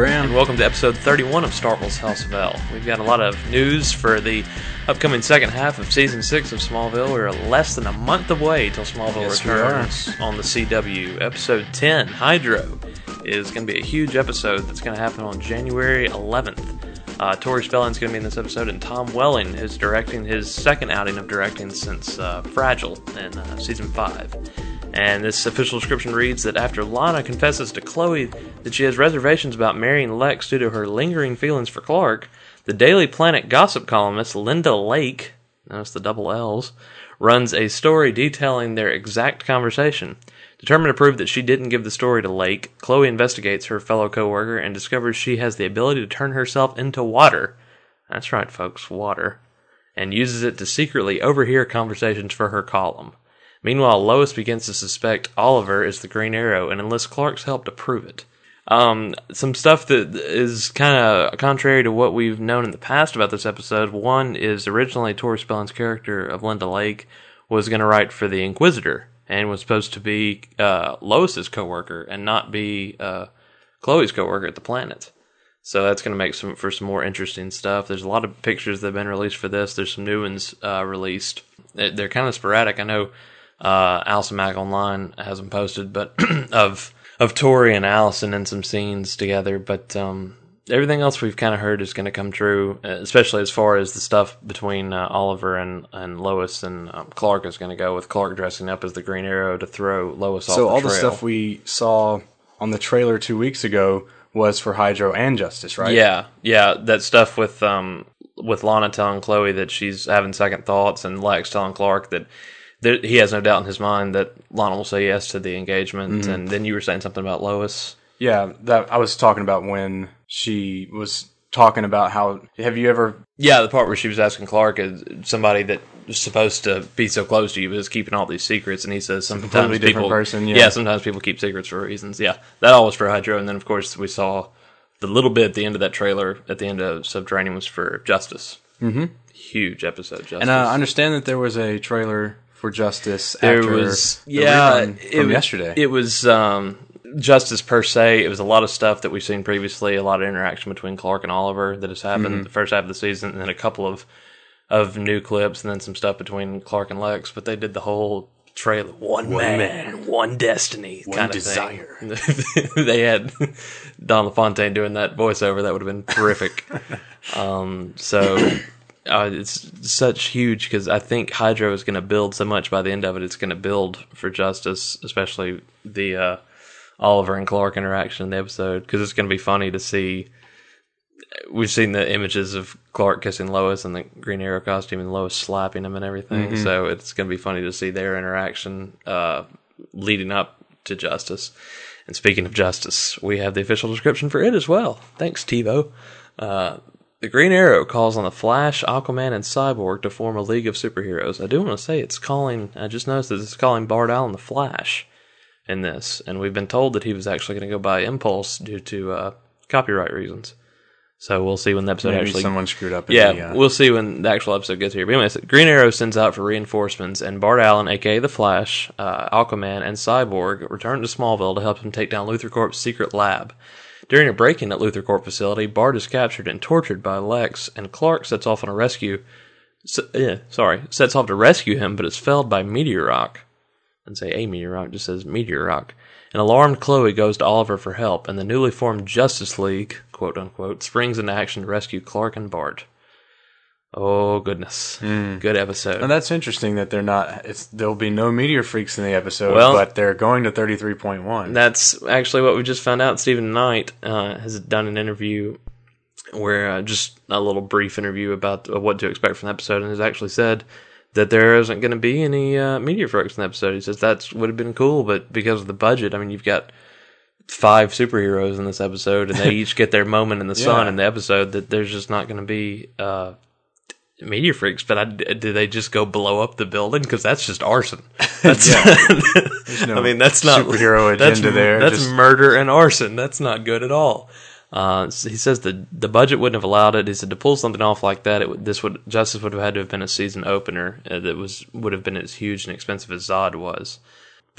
I'm Derek, I'm and welcome to episode 31 of Star Wars House of L. We've got a lot of news for the upcoming second half of season 6 of Smallville. We're less than a month away till Smallville Yes, returns on the CW. Episode 10, Hydro, is going to be a huge episode that's going to happen on January 11th. Uh, Tori Spelling's going to be in this episode, and Tom Welling is directing his second outing of directing since uh, Fragile in uh, season 5. And this official description reads that after Lana confesses to Chloe that she has reservations about marrying Lex due to her lingering feelings for Clark, the Daily Planet gossip columnist Linda Lake, notice the double L's, runs a story detailing their exact conversation. Determined to prove that she didn't give the story to Lake, Chloe investigates her fellow coworker and discovers she has the ability to turn herself into water. That's right, folks, water. And uses it to secretly overhear conversations for her column. Meanwhile, Lois begins to suspect Oliver is the Green Arrow and enlists Clark's help to prove it. Um, some stuff that is kind of contrary to what we've known in the past about this episode. One is originally Tori Spelling's character of Linda Lake was going to write for the Inquisitor and was supposed to be uh, Lois's coworker and not be uh, Chloe's coworker at the planet. So that's going to make some for some more interesting stuff. There's a lot of pictures that have been released for this. There's some new ones uh, released. They're they're kind of sporadic. I know uh, Allison Mack Online has them posted, but of of Tori and Allison in some scenes together. But um, everything else we've kind of heard is going to come true, uh, especially as far as the stuff between uh, Oliver and and Lois and um, Clark is going to go. With Clark dressing up as the Green Arrow to throw Lois off. So all trail. the stuff we saw on the trailer two weeks ago was for Hydro and Justice, right? Yeah, yeah, that stuff with um with Lana telling Chloe that she's having second thoughts, and Lex telling Clark that there, he has no doubt in his mind that Lana will say yes to the engagement. And then you were saying something about Lois. Yeah, that I was talking about when she was talking about how have you ever Yeah, the part where she was asking Clark is somebody that was supposed to be so close to you is keeping all these secrets, and he says sometimes completely different people, person, yeah. sometimes people keep secrets for reasons. Yeah, that all was for Hydro, and then of course we saw the little bit at the end of that trailer at the end of Subterranean was for Justice. Mm-hmm. Huge episode, Justice. and I understand that there was a trailer for Justice there after was the yeah rerun it from was- yesterday. It was um, justice per se. It was a lot of stuff that we've seen previously. A lot of interaction between Clark and Oliver that has happened Mm-hmm. the first half of the season, and then a couple of of new clips, and then some stuff between Clark and Lex. But they did the whole trailer one, man, one destiny One kind desire. of thing. they had Don LaFontaine doing that voiceover. That would have been terrific. um, so uh, it's such huge because I think Hydro is going to build so much by the end of it. It's going to build for Justice, especially the uh, Oliver and Clark interaction in the episode because it's going to be funny to see. We've seen the images of Clark kissing Lois in the Green Arrow costume and Lois slapping him and everything. So it's going to be funny to see their interaction uh, leading up to Justice. And speaking of Justice, we have the official description for it as well. Thanks, TiVo. Uh, the Green Arrow calls on the Flash, Aquaman, and Cyborg to form a league of superheroes. I do want to say it's calling. I just noticed that it's calling Bart Allen the Flash in this, and we've been told that he was actually going to go by Impulse due to uh, copyright reasons. So we'll see when the episode Maybe actually. someone screwed up. yeah, the, uh, we'll see when the actual episode gets here. But anyway, Green Arrow sends out for reinforcements, and Bart Allen, aka the Flash, uh, Aquaman, and Cyborg return to Smallville to help him take down Luthor Corp's secret lab. During a break-in at Luthor Corp facility, Bart is captured and tortured by Lex, and Clark sets off on a rescue. Sorry, sets off to rescue him, but is felled by Meteor Rock. And say a Meteor Rock, just says Meteor Rock. An alarmed Chloe goes to Oliver for help, and the newly formed Justice League, quote unquote, springs into action to rescue Clark and Bart. Oh goodness, good episode. and that's interesting that they're not. It's there'll be no meteor freaks in the episode, Well- but they're going to thirty three point one. That's actually what we just found out. Steven DeKnight uh, has done an interview where uh, just a little brief interview about uh, what to expect from the episode, and has actually said that there isn't going to be any uh, meteor freaks in the episode. He says that would have been cool, but because of the budget, I mean, you've got five superheroes in this episode, and they each get their moment in the sun in the episode. That there's just not going to be. Uh, Meteor freaks, but I, do they just go blow up the building? Because that's just arson. That's, no I mean, that's not superhero that's, agenda there, That's just- murder and arson. That's not good at all. Uh, he says the the budget wouldn't have allowed it. He said to pull something off like that, it this would Justice would have had to have been a season opener uh, that was would have been as huge and expensive as Zod was.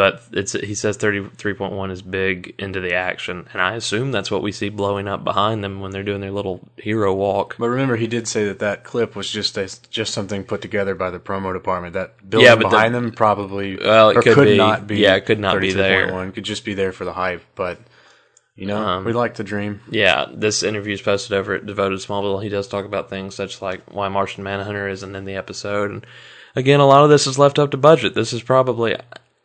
But it's he says thirty three point one is big into the action, and I assume that's what we see blowing up behind them when they're doing their little hero walk. But remember, he did say that that clip was just a, just something put together by the promo department. That building Yeah, but the- behind them probably Well, it could could be- not be. yeah, it could not be there. 33.1, Could just be there for the hype. But you know, Um, we like to dream. Yeah, this interview is posted over at Devoted Smallville. He does talk about things such like why Martian Manhunter isn't in the episode, and again, a lot of this is left up to budget. This is probably,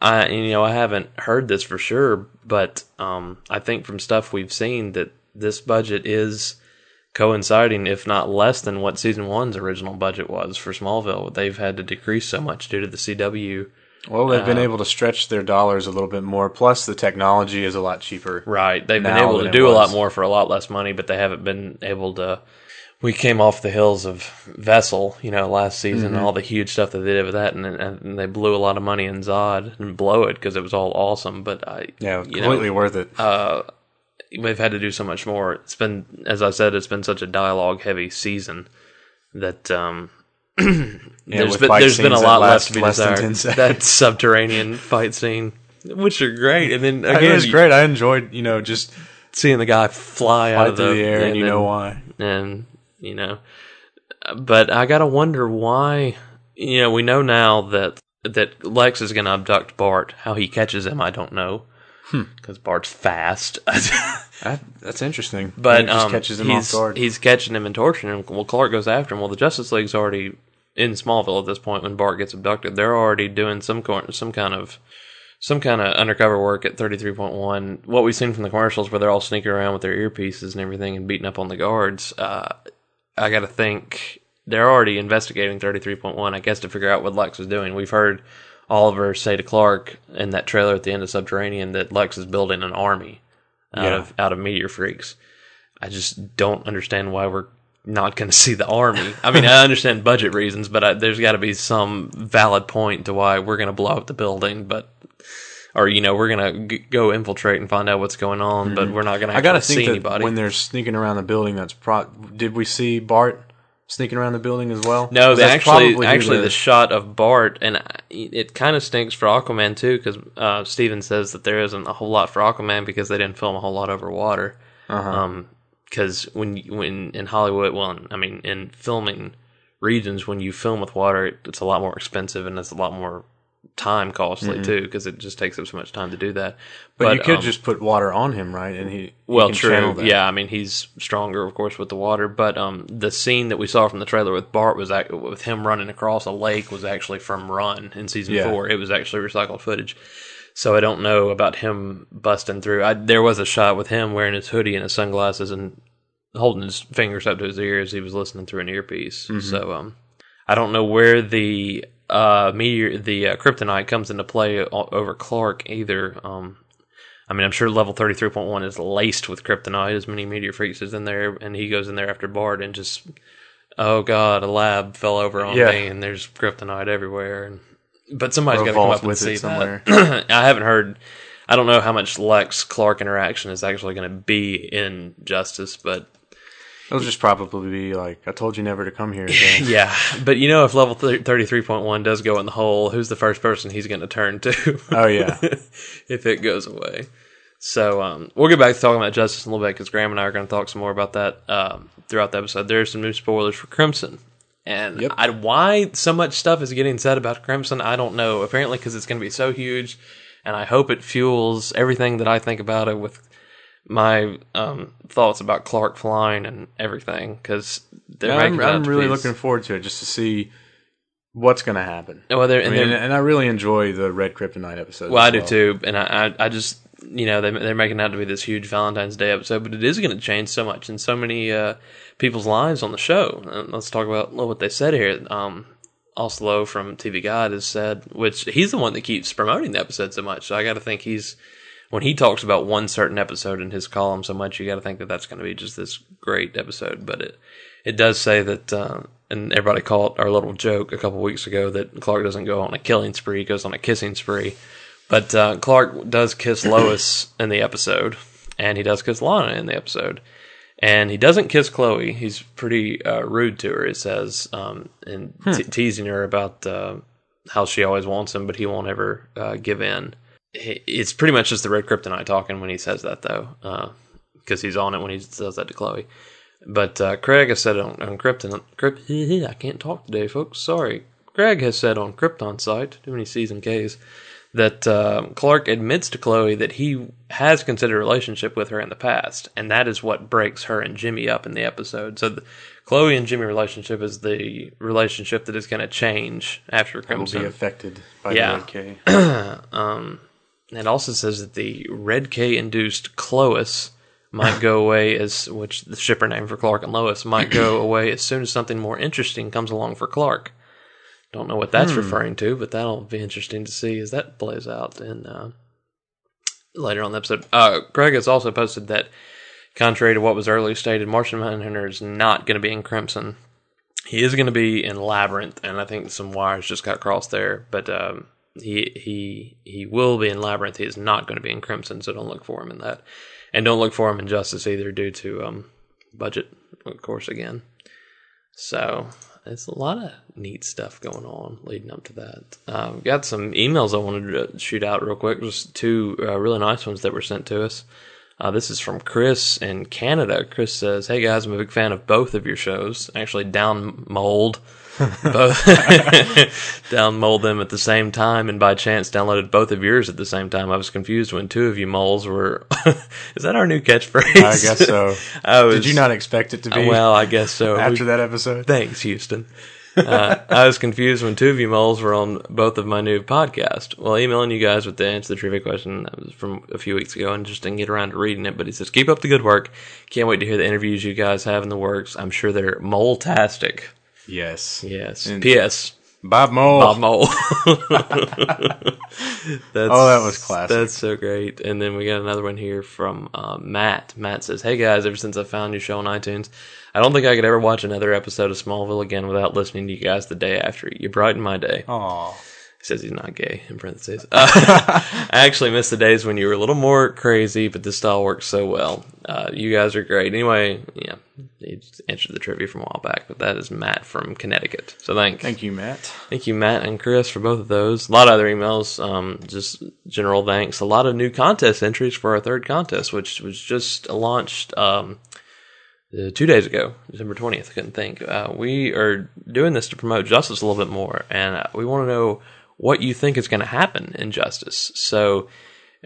I you know, I haven't heard this for sure, but um, I think from stuff we've seen that this budget is coinciding, if not less than what season one's original budget was for Smallville. They've had to decrease so much due to the CW. Well, they've uh, been able to stretch their dollars a little bit more. Plus, the technology is a lot cheaper. Right. They've been able to do a lot more for a lot less money, but they haven't been able to. We came off the hills of Vessel, you know, last season, Mm-hmm. all the huge stuff that they did with that, and, and they blew a lot of money in Zod and blow it because it was all awesome. But I, Yeah, you completely know, worth it. uh, we've had to do so much more. It's been, as I said, it's been such a dialogue heavy season that um, there's been there's been a lot left to be desired. That subterranean fight scene, which are great, and then it again, was great. I enjoyed, you know, just seeing the guy fly out of through the, the air, and you then- know why. and you know, but I gotta wonder why. You know, we know now that that Lex is gonna abduct Bart. How he catches him, I don't know, Hmm. because Bart's fast. That, that's interesting. but He um, catches him he's off guard. he's catching him and torturing him. Well, Clark goes after him. Well, the Justice League's already in Smallville at this point when Bart gets abducted. They're already doing some cor- some kind of some kind of undercover work at 33.1. What we've seen from the commercials where they're all sneaking around with their earpieces and everything and beating up on the guards. Uh, I got to think they're already investigating 33.1, I guess, to figure out what Lex is doing. We've heard Oliver say to Clark in that trailer at the end of Subterranean that Lex is building an army out Yeah. of out of meteor freaks. I just don't understand why we're not going to see the army. I mean, I understand budget reasons, but I, there's got to be some valid point to why we're going to blow up the building, but or you know we're going to g- go infiltrate and find out what's going on, but we're not going to Mm-hmm. I gotta see that anybody. when they're sneaking around the building, that's pro. Did we see Bart sneaking around the building as well? No, actually actually the shot of Bart, and it kind of stinks for Aquaman too, because uh, Steven says that there isn't a whole lot for Aquaman because they didn't film a whole lot over water. Uh-huh. Um, because when you- when in Hollywood, well, I mean, in filming regions, when you film with water, it's a lot more expensive and it's a lot more time costly too, because it just takes up so much time to do that. Mm-hmm. but, you could um, just put water on him, right? And he well, true. Yeah, I mean he's stronger, of course, with the water. But um, the scene that we saw from the trailer with Bart was act- with him running across a lake was actually from Run in season Yeah. four. It was actually recycled footage. So I don't know about him busting through. I, there was a shot with him wearing his hoodie and his sunglasses and holding his fingers up to his ears. He was listening through an earpiece. Mm-hmm. So um, I don't know where the uh meteor, the uh, kryptonite comes into play o- over Clark either. Um, I mean, I'm sure level 33.1 is laced with kryptonite, as many meteor freaks is in there, and he goes in there after Bart and just, oh god, a lab fell over on Yeah. me, and there's kryptonite everywhere. And, but somebody's got to come up and with see it somewhere. that. I haven't heard. I don't know how much Lex Clark interaction is actually going to be in Justice, but It'll just probably be like, I told you never to come here again. yeah. But you know, if level 33.1 does go in the hole, who's the first person he's going to turn to? oh, yeah. if it goes away. So um, we'll get back to talking about Justice in a little bit because Graham and I are going to talk some more about that um, throughout the episode. There's some new spoilers for Crimson. And Yep. I, why so much stuff is getting said about Crimson, I don't know. Apparently, because it's going to be so huge, and I hope it fuels everything that I think about it with my um, thoughts about Clark flying and everything. Because they're Yeah, I'm, I'm really looking forward to it just to see what's going to happen. Well, they're, I and mean, they're- and I really enjoy the Red Kryptonite episode. Well, I do too, and I, I, I just, you know, they, they're making it out to be this huge Valentine's Day episode, but it is going to change so much in so many uh, people's lives on the show. And let's talk about what they said here. Um, Ausiello from TV Guide has said, which he's the one that keeps promoting the episode so much. So I got to think he's when he talks about one certain episode in his column so much, you got to think that that's going to be just this great episode. But it it does say that, uh, and everybody caught our little joke a couple weeks ago that Clark doesn't go on a killing spree, he goes on a kissing spree. But uh, Clark does kiss Lois in the episode, and he does kiss Lana in the episode. And he doesn't kiss Chloe. He's pretty uh, rude to her, it says, um, and te- teasing her about uh, how she always wants him, but he won't ever uh, give in. It's pretty much just the red kryptonite talking when he says that though, because he's on it when he says that to Chloe. But uh, Craig has said on, on Krypton, Krypt, I can't talk today, folks. Sorry. Craig has said on KryptonSite, too many C's and K's, that uh, Clark admits to Chloe that he has considered a relationship with her in the past, and that is what breaks her and Jimmy up in the episode. So the Chloe and Jimmy relationship is the relationship that is going to change after Will Crimson. be affected by Yeah. the. Um, it also says that the Red K induced Clois might go away as, which the shipper name for Clark and Lois might go away as soon as something more interesting comes along for Clark. Don't know what that's referring to, but that'll be interesting to see as that plays out in uh, later on the episode. Uh, Greg has also posted that, contrary to what was earlier stated, Martian Manhunter is not going to be in Crimson. He is going to be in Labyrinth, and I think some wires just got crossed there. But um, he he he will be in Labyrinth. He is not going to be in Crimson, so don't look for him in that, and don't look for him in Justice either, due to um, budget, of course. Again, so it's a lot of neat stuff going on leading up to that. Um, got some emails I wanted to shoot out real quick. Just two uh, really nice ones that were sent to us. Uh, this is from Chris in Canada. Chris says, "Hey guys, I'm a big fan of both of your shows. Actually, down mold, both down mold them at the same time, and by chance downloaded both of yours at the same time. I was confused when two of you moles were. is that our new catchphrase? I guess so. I was, Did you not expect it to be Well, I guess so. after We- that episode? Thanks, Houston. Uh, I was confused when two of you moles were on both of my new podcast. Well, emailing you guys with the answer to the trivia question that was from a few weeks ago and just didn't get around to reading it. But he says, keep up the good work. Can't wait to hear the interviews you guys have in the works. I'm sure they're mole-tastic. Yes. Yes. And- P.S. Bob Mole. Bob Mole. that's, Oh, that was classic. That's so great. And then we got another one here from uh, Matt. Matt says, "Hey guys, ever since I found your show on iTunes, I don't think I could ever watch another episode of Smallville again without listening to you guys the day after. You brighten my day." Aw. He says he's not gay in parentheses. Uh, I actually miss the days when you were a little more crazy, but this style works so well. Uh, you guys are great. Anyway, yeah, he just answered the trivia from a while back, but that is Matt from Connecticut. So thanks. Thank you, Matt. Thank you, Matt and Chris, for both of those. A lot of other emails, um, just general thanks. A lot of new contest entries for our third contest, which was just launched um, uh, two days ago, December 20th. I couldn't think. Uh, we are doing this to promote justice a little bit more, and uh, we want to know what you think is going to happen in justice. So.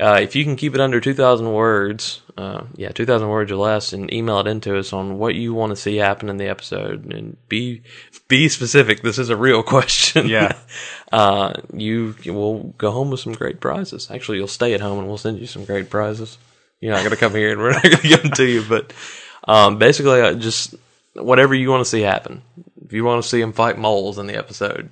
Uh, if you can keep it under 2,000 words, uh, yeah, 2,000 words or less, and email it into us on what you want to see happen in the episode, and be be specific. This is a real question. Yeah. uh, you will go home with some great prizes. Actually, you'll stay at home, and we'll send you some great prizes. You're not going to come here, and we're not going to give them to you. But um, basically, uh, just whatever you want to see happen. If you want to see them fight moles in the episode,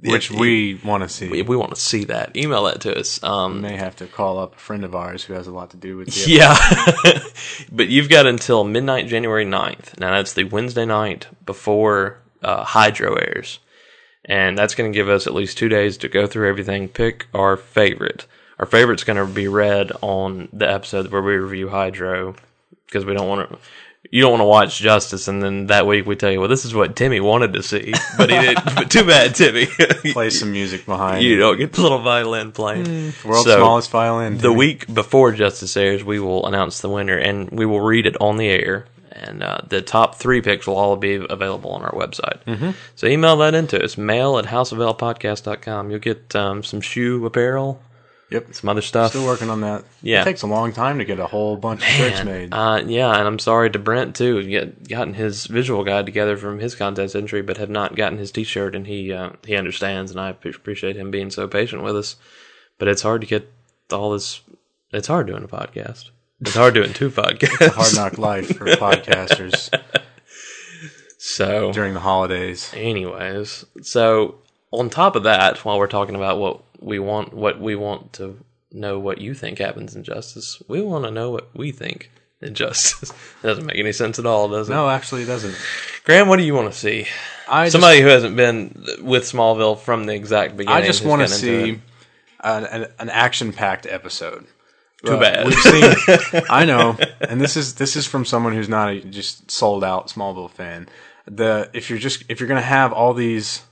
Which if- we want to see. if we want to see that, email that to us. Um, may have to call up a friend of ours who has a lot to do with the Yeah. but you've got until midnight, January 9th. Now, that's the Wednesday night before uh, Hydro airs. And that's going to give us at least two days to go through everything, pick our favorite. Our favorite's going to be read on the episode where we review Hydro because we don't want to. You don't want to watch Justice, and then that week we tell you, well, this is what Timmy wanted to see, but he didn't. but too bad, Timmy. play some music behind. you don't get the little violin playing. World's So- smallest violin. the week before Justice airs, we will announce the winner and we will read it on the air. And uh, the top three picks will all be available on our website. Mm-hmm. So email that into us, mail at houseoflpodcast.com. You'll get um, some shoe apparel, Yep. some other stuff. Still working on that. Yeah. It takes a long time to get a whole bunch of shirts made. Uh, yeah, and I'm sorry to Brent too. Get gotten his visual guide together from his contest entry, but have not gotten his T-shirt, and he uh, he understands, and I appreciate him being so patient with us. But it's hard to get all this. It's hard doing a podcast. It's hard doing two podcasts. Hard knock life for podcasters So, during the holidays. anyways, so on top of that, while we're talking about what we want, what we want to know, what you think happens in justice, we want to know what we think in justice. it doesn't make any sense at all, does it? No, actually, it doesn't. Graham, what do you want to see? I just, Somebody who hasn't been with Smallville from the exact beginning. I just want to see an, an, an action-packed episode. Too bad. We've seen. I know, and this is this is from someone who's not a just sold out Smallville fan. The if you're just if you're gonna have all these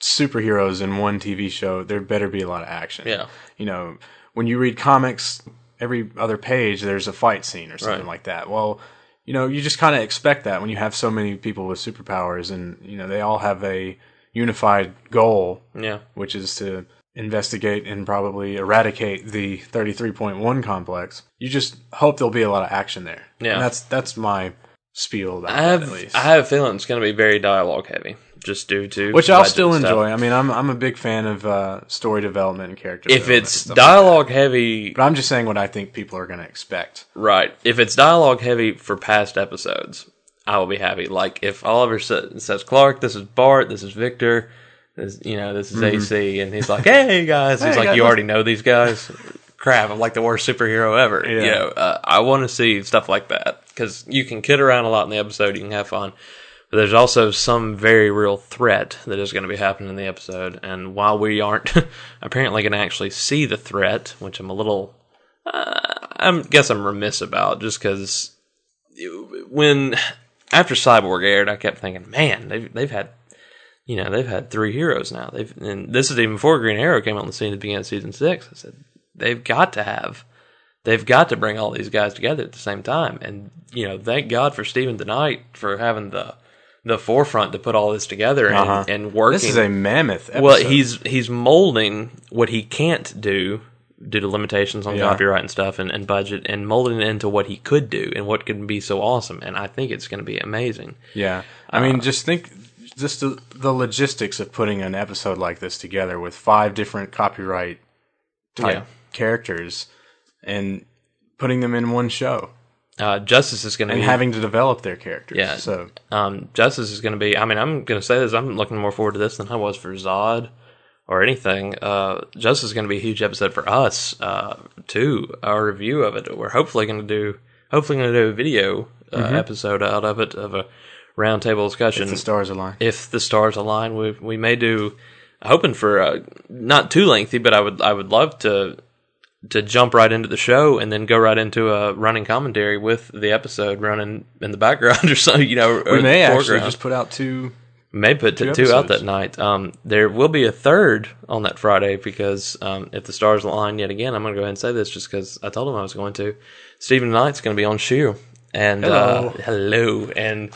superheroes in one TV show, there better be a lot of action. Yeah. you know, when you read comics, every other page there's a fight scene or something Right. like that. Well, you know, you just kind of expect that when you have so many people with superpowers, and you know they all have a unified goal, Yeah. which is to investigate and probably eradicate the 33.1 complex. You just hope there'll be a lot of action there. Yeah. and that's that's my spiel about I that, have. I have a feeling it's going to be very dialogue heavy, just due to which I'll still stuff. enjoy. I mean, I'm I'm a big fan of uh, story development and character. If it's stuff like dialogue heavy, but I'm just saying what I think people are going to expect. right? If it's dialogue heavy for past episodes, I will be happy. Like if Oliver sa- says, "Clark, this is Bart, this is Victor." This, you know, this is AC, and he's like, "Hey guys," he's Mm-hmm. Hey, like, "You already know these guys." Crap! I'm like the worst superhero ever. You Yeah. know, uh, I want to see stuff like that because you can kid around a lot in the episode. You can have fun, but there's also some very real threat that is going to be happening in the episode. And while we aren't apparently going to actually see the threat, which I'm a little, uh, I guess I'm remiss about, just because when after Cyborg aired, I kept thinking, man, they've they've had. You know they've had three heroes now. They've and this is even before Green Arrow came out on the scene at the beginning of season six. I said they've got to have they've got to bring all these guys together at the same time. And you know, thank God for Steven DeKnight for having the the forefront to put all this together and, Uh-huh. and working. This is a mammoth. Episode. well, he's he's molding what he can't do due to limitations on Yeah. copyright and stuff and, and budget, and molding it into what he could do and what could be so awesome. And I think it's going to be amazing. Yeah, I mean, just think just the, the logistics of putting an episode like this together with five different copyright type Yeah. characters and putting them in one show Uh, Justice is going to be having to develop their characters. Yeah. So Um, Justice is going to be. I mean, I'm going to say this. I'm looking more forward to this than I was for Zod or anything. Uh, Justice is going to be a huge episode for us uh, too. Our review of it. We're hopefully going to do. Hopefully, going to do a video uh, episode out of it of a roundtable discussion. if the stars align. if the stars align, we we may do. Hoping for uh, not too lengthy, but I would I would love to to jump right into the show and then go right into a running commentary with the episode running in the background or something. You know, or We may actually just put out two. may put two, two out that night. Um, there will be a third on that Friday because um, if the stars align yet again, I'm going to go ahead and say this just because I told him I was going to. Steven DeKnight's going to be on Shoe, and Hello. Uh, hello, and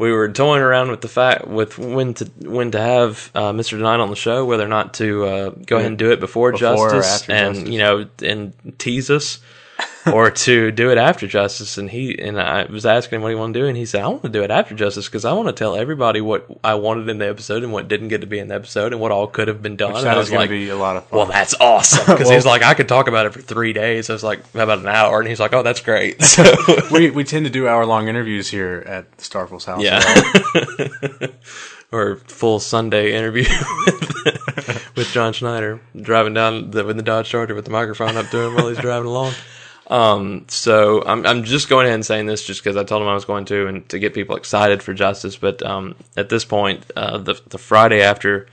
we were toying around with the fact with when to when to have uh, Mr. Knight on the show, whether or not to uh, go ahead and do it before, Before or Justice, after and Justice. you know, and tease us. Or to do it after Justice, and he and I was asking him what he wanted to do, and he said, "I want to do it after Justice because I want to tell everybody what I wanted in the episode and what didn't get to be in the episode and what all could have been done." and That I is was going like, to be a lot of fun. "Well, that's awesome," because Well- he's like, "I could talk about it for three days." I was like, "How about an hour?" And he's like, "Oh, that's great." So we we tend to do hour long interviews here at the Starful's house. yeah, or full Sunday interview with, with John Schneider driving down the, with the Dodge Charger with the microphone up to him while he's driving along. Um, so I'm I'm just going ahead and saying this just because I told him I was going to and to get people excited for Justice. But um, at this point, uh, the the Friday after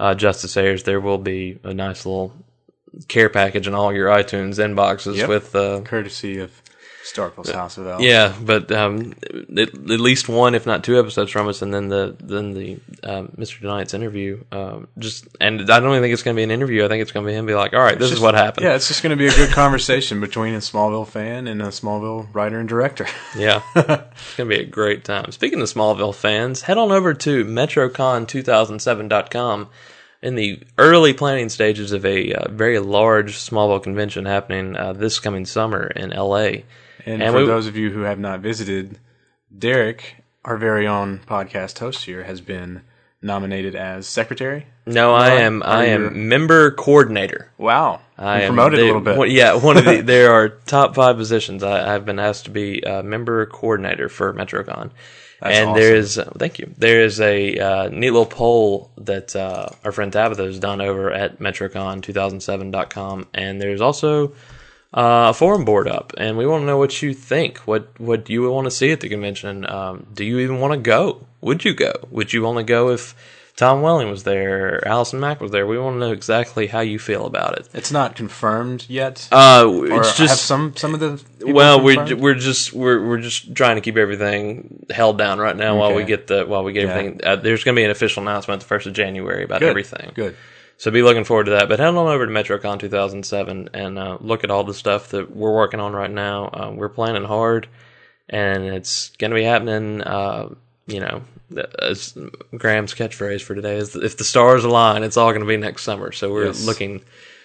uh, Justice airs, there will be a nice little care package in all your iTunes inboxes Yep. with uh, courtesy of Starful's House of L. yeah, but um, at, at least one, if not two episodes from us, and then the then the um, Mr. DeKnight's interview. Um, just and I don't even think it's going to be an interview. I think it's going to be him be like, "All right, this is what happened." Yeah, it's just going to be a good conversation between a Smallville fan and a Smallville writer and director. Yeah. it's going to be a great time. Speaking of Smallville fans, head on over to MetroCon2007.com. In the early planning stages of a uh, very large Smallville convention happening uh, this coming summer in LA. And, And for we- those of you who have not visited, Derek, our very own podcast host here, has been nominated as secretary. No, I am I am member coordinator. Wow, I promoted the- a little bit. one- yeah, one of the there are top five positions. I, I've been asked to be a member coordinator for MetroCon, That's and awesome. there is thank you. There is a uh, neat little poll that uh, our friend Tabitha has done over at MetroCon2007.com, and there's also uh, a forum board up, and we want to know what you think. What what you would want to see at the convention? Um, do you even want to go? Would you go? Would you to go if Tom Welling was there, Allison Mack was there? We want to know exactly how you feel about it. it's not confirmed yet. Uh, or it's have just some some of the well, we're confirmed? we're just we're we're just trying to keep everything held down right now while we get the while we get Yeah. everything. Uh, there's going to be an official announcement the first of January about Good. everything. Good. So be looking forward to that. But head on over to MetroCon 2007 and uh, look at all the stuff that we're working on right now. Uh, we're planning hard, and it's going to be happening. Uh, you know, as Graham's catchphrase for today is, "If the stars align, it's all going to be next summer." So we're Yes. looking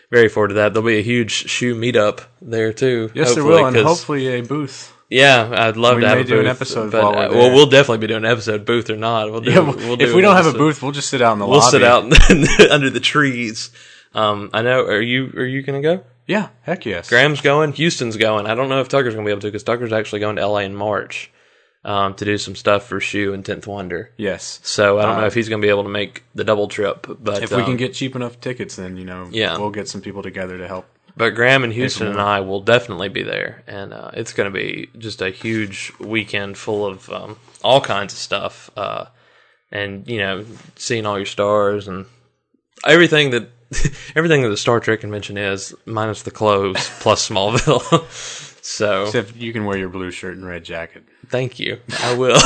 very forward to that. There'll be a huge shoe meetup there too. Yes, there will, and hopefully a booth. Yeah, I'd love We to have may do an episode but while uh, well, we'll definitely be doing an episode, booth or not. We'll do. Yeah, we'll do if we don't have a booth, we'll just sit out in the lobby. we'll lobby. sit out under the trees. Um, I know. Are you are you gonna go? Yeah, heck yes. Graham's going. Houston's going. I don't know if Tucker's gonna be able to because Tucker's actually going to LA in March um, to do some stuff for Shoe and Tenth Wonder. Yes. So I don't know Uh, if he's gonna be able to make the double trip, but If we can um, get cheap enough tickets, then you know, Yeah. we'll get some people together to help. But Graham and Houston and. I will definitely be there, and uh, it's going to be just a huge weekend full of um, all kinds of stuff, uh, and you know, seeing all your stars and everything that everything that the Star Trek convention is, minus the clothes plus Smallville. so Except you can wear your blue shirt and red jacket. thank you, I will.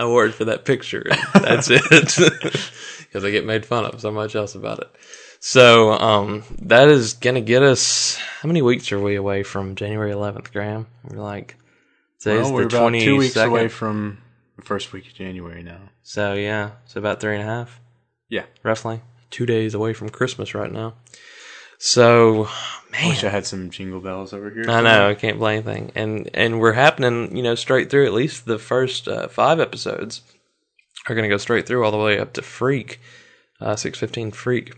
I wore it for that picture. That's it, because I get made fun of so much else about it. So um, that is gonna get us. How many weeks are we away from January 11th, Graham? We're like today's Well, we're the about two weeks away from the first week of January now. So yeah, so about three and a half, Yeah. roughly. Two days away from Christmas right now. So I wish I had some jingle bells over here. I know I can't play anything, and and we're happening, you know, straight through. At least the first uh, five episodes are going to go straight through all the way up to Freak, uh, six fifteen Freak,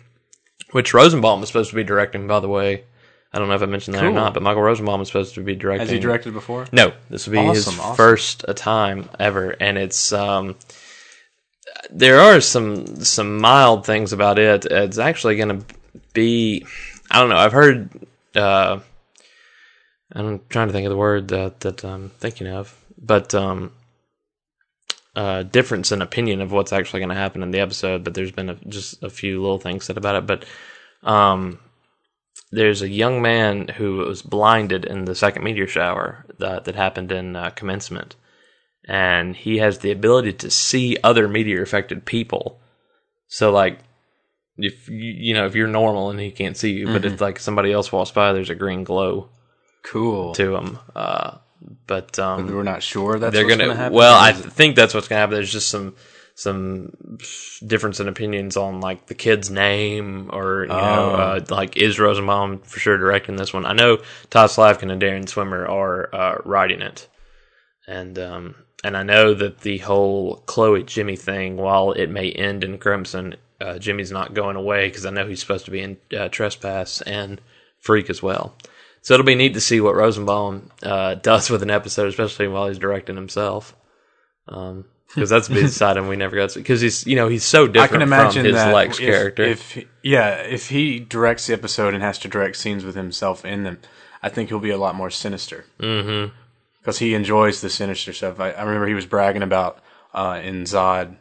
which Rosenbaum is supposed to be directing. By the way, I don't know if I mentioned that or not, but Michael Rosenbaum is supposed to be directing. Has he directed before? No, this will be his Awesome, awesome. first time ever, and it's um, there are some some mild things about it. It's actually going to be, I don't know. I've heard. Uh, I'm trying to think of the word that that I'm thinking of, but um, uh, difference in opinion of what's actually going to happen in the episode. But there's been a, just a few little things said about it. But um, there's a young man who was blinded in the second meteor shower that, that happened in uh, commencement. And he has the ability to see other meteor affected people. So, like, if you, you know, if you're normal and he can't see you, but if like somebody else walks by, there's a green glow Cool. to him. Uh, but um, We're not sure that's they're gonna. going to happen. well, I think that's what's gonna happen. There's just some some difference in opinions on like the kid's name or you know Oh. uh, like is Rosenbaum for sure directing this one. I know Todd Slavkin and Darren Swimmer are uh, writing it, and um and I know that the whole Chloe Jimmy thing, while it may end in Crimson, uh, Jimmy's not going away because I know he's supposed to be in uh, Trespass and Freak as well. So it'll be neat to see what Rosenbaum uh, does with an episode, especially while he's directing himself. Because that's a big side him we never got to. Because he's, you know, he's so I different can imagine from his that Lex if, character. If he- yeah, if he directs the episode and has to direct scenes with himself in them, I think he'll be a lot more sinister. Mm-hmm. Because he enjoys the sinister stuff. I, I remember he was bragging about uh, in Zod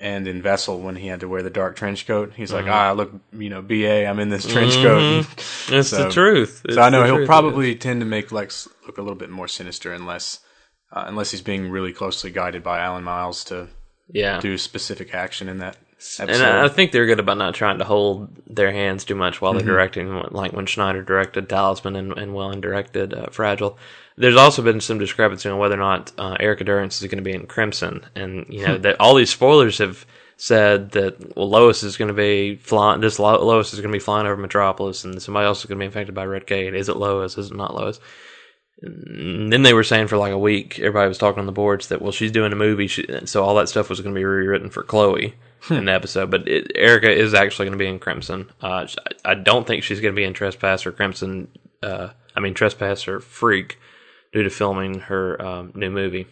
and in Vessel when he had to wear the dark trench coat. He's Mm-hmm. like, ah, look, you know, BA, I'm in this trench coat. it's the so- truth. So I know he'll truth. probably tend to make Lex look a little bit more sinister unless uh, unless he's being really closely guided by Alan Miles to yeah. do specific action in that episode. And I, think they're good about not trying to hold their hands too much while Mm-hmm. they're directing, like when Schneider directed Talisman and, and directed uh, Fragile. There's also been some discrepancy on whether or not uh, Erica Durance is going to be in Crimson, and you Hmm. know that all these spoilers have said that well, Lois is going to be flying. This Lo- Lois is going to be flying over Metropolis, and somebody else is going to be infected by Red K. Is it Lois? Is it not Lois? And then they were saying for like a week, everybody was talking on the boards that well, she's doing a movie, she, so all that stuff was going to be rewritten for Chloe in the episode. But it, Erica is actually going to be in Crimson. Uh, I, I don't think she's going to be in Trespass or Crimson. Uh, I mean Trespass or Freak due to filming her um, new movie.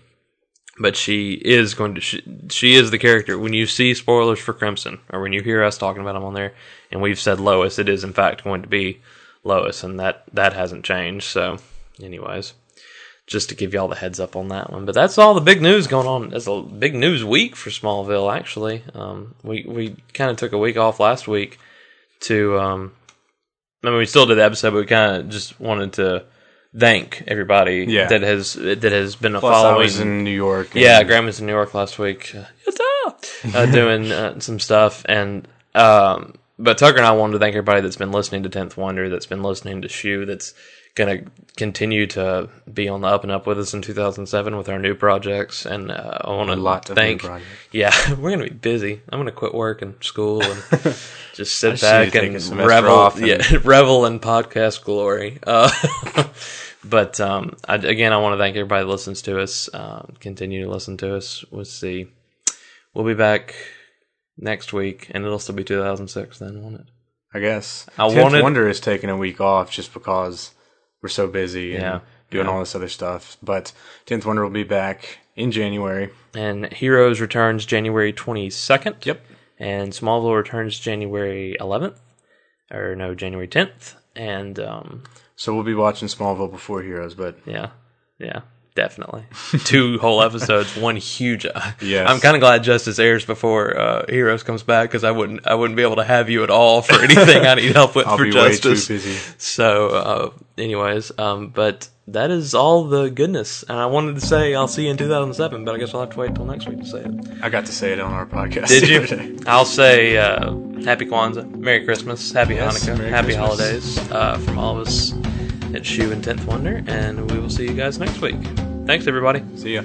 But she is going to. She, she is the character. When you see spoilers for Crimson, or when you hear us talking about them on there, and we've said Lois, it is in fact going to be Lois, and that that hasn't changed. So, anyways, just to give y'all the heads up on that one. But that's all the big news going on. It's a big news week for Smallville. Actually, um, we we kind of took a week off last week to. Um, I mean, we still did the episode, but we kind of just wanted to thank everybody Yeah. that has that has been a Plus, I was in New York. Yeah, Graham was in New York last week. Uh, uh, doing uh, some stuff, and um, but Tucker and I wanted to thank everybody that's been listening to Tenth Wonder, that's been listening to Shoe, that's going to continue to be on the up and up with us in 2007 with our new projects. And uh, I want to lot of new thank. Yeah, we're going to be busy. I'm going to quit work and school and just sit back to a and revel. off and- yeah, revel in podcast glory. Uh, but um, I, again, I want to thank everybody that listens to us. Um, continue to listen to us. We'll see. We'll be back next week, and it'll still be 2006 then, won't it? I guess. I wanted- Wonder is taking a week off just because we're so busy and doing Yeah. all this other stuff. But Tenth Wonder will be back in January. And Heroes returns January 22nd. Yep. And Smallville returns January 11th. Or no, January 10th. And um, So we'll be watching Smallville before Heroes, but yeah, yeah, definitely. Two whole episodes, one huge. Yes. I'm kind of glad Justice airs before uh, Heroes comes back because I wouldn't, I wouldn't be able to have you at all for anything I need help with I'll for be Justice. way too busy. So, uh, anyways, um, but that is all the goodness. And I wanted to say I'll see you in 2007, but I guess I'll have to wait till next week to say it. I got to say it on our podcast. Did the other day. you? I'll say uh, Happy Kwanzaa, Merry Christmas, Happy Yes, Hanukkah, Merry Happy Christmas. Holidays uh, from all of us at Shoe and Tenth Wonder, and we will see you guys next week. Thanks, everybody. See ya.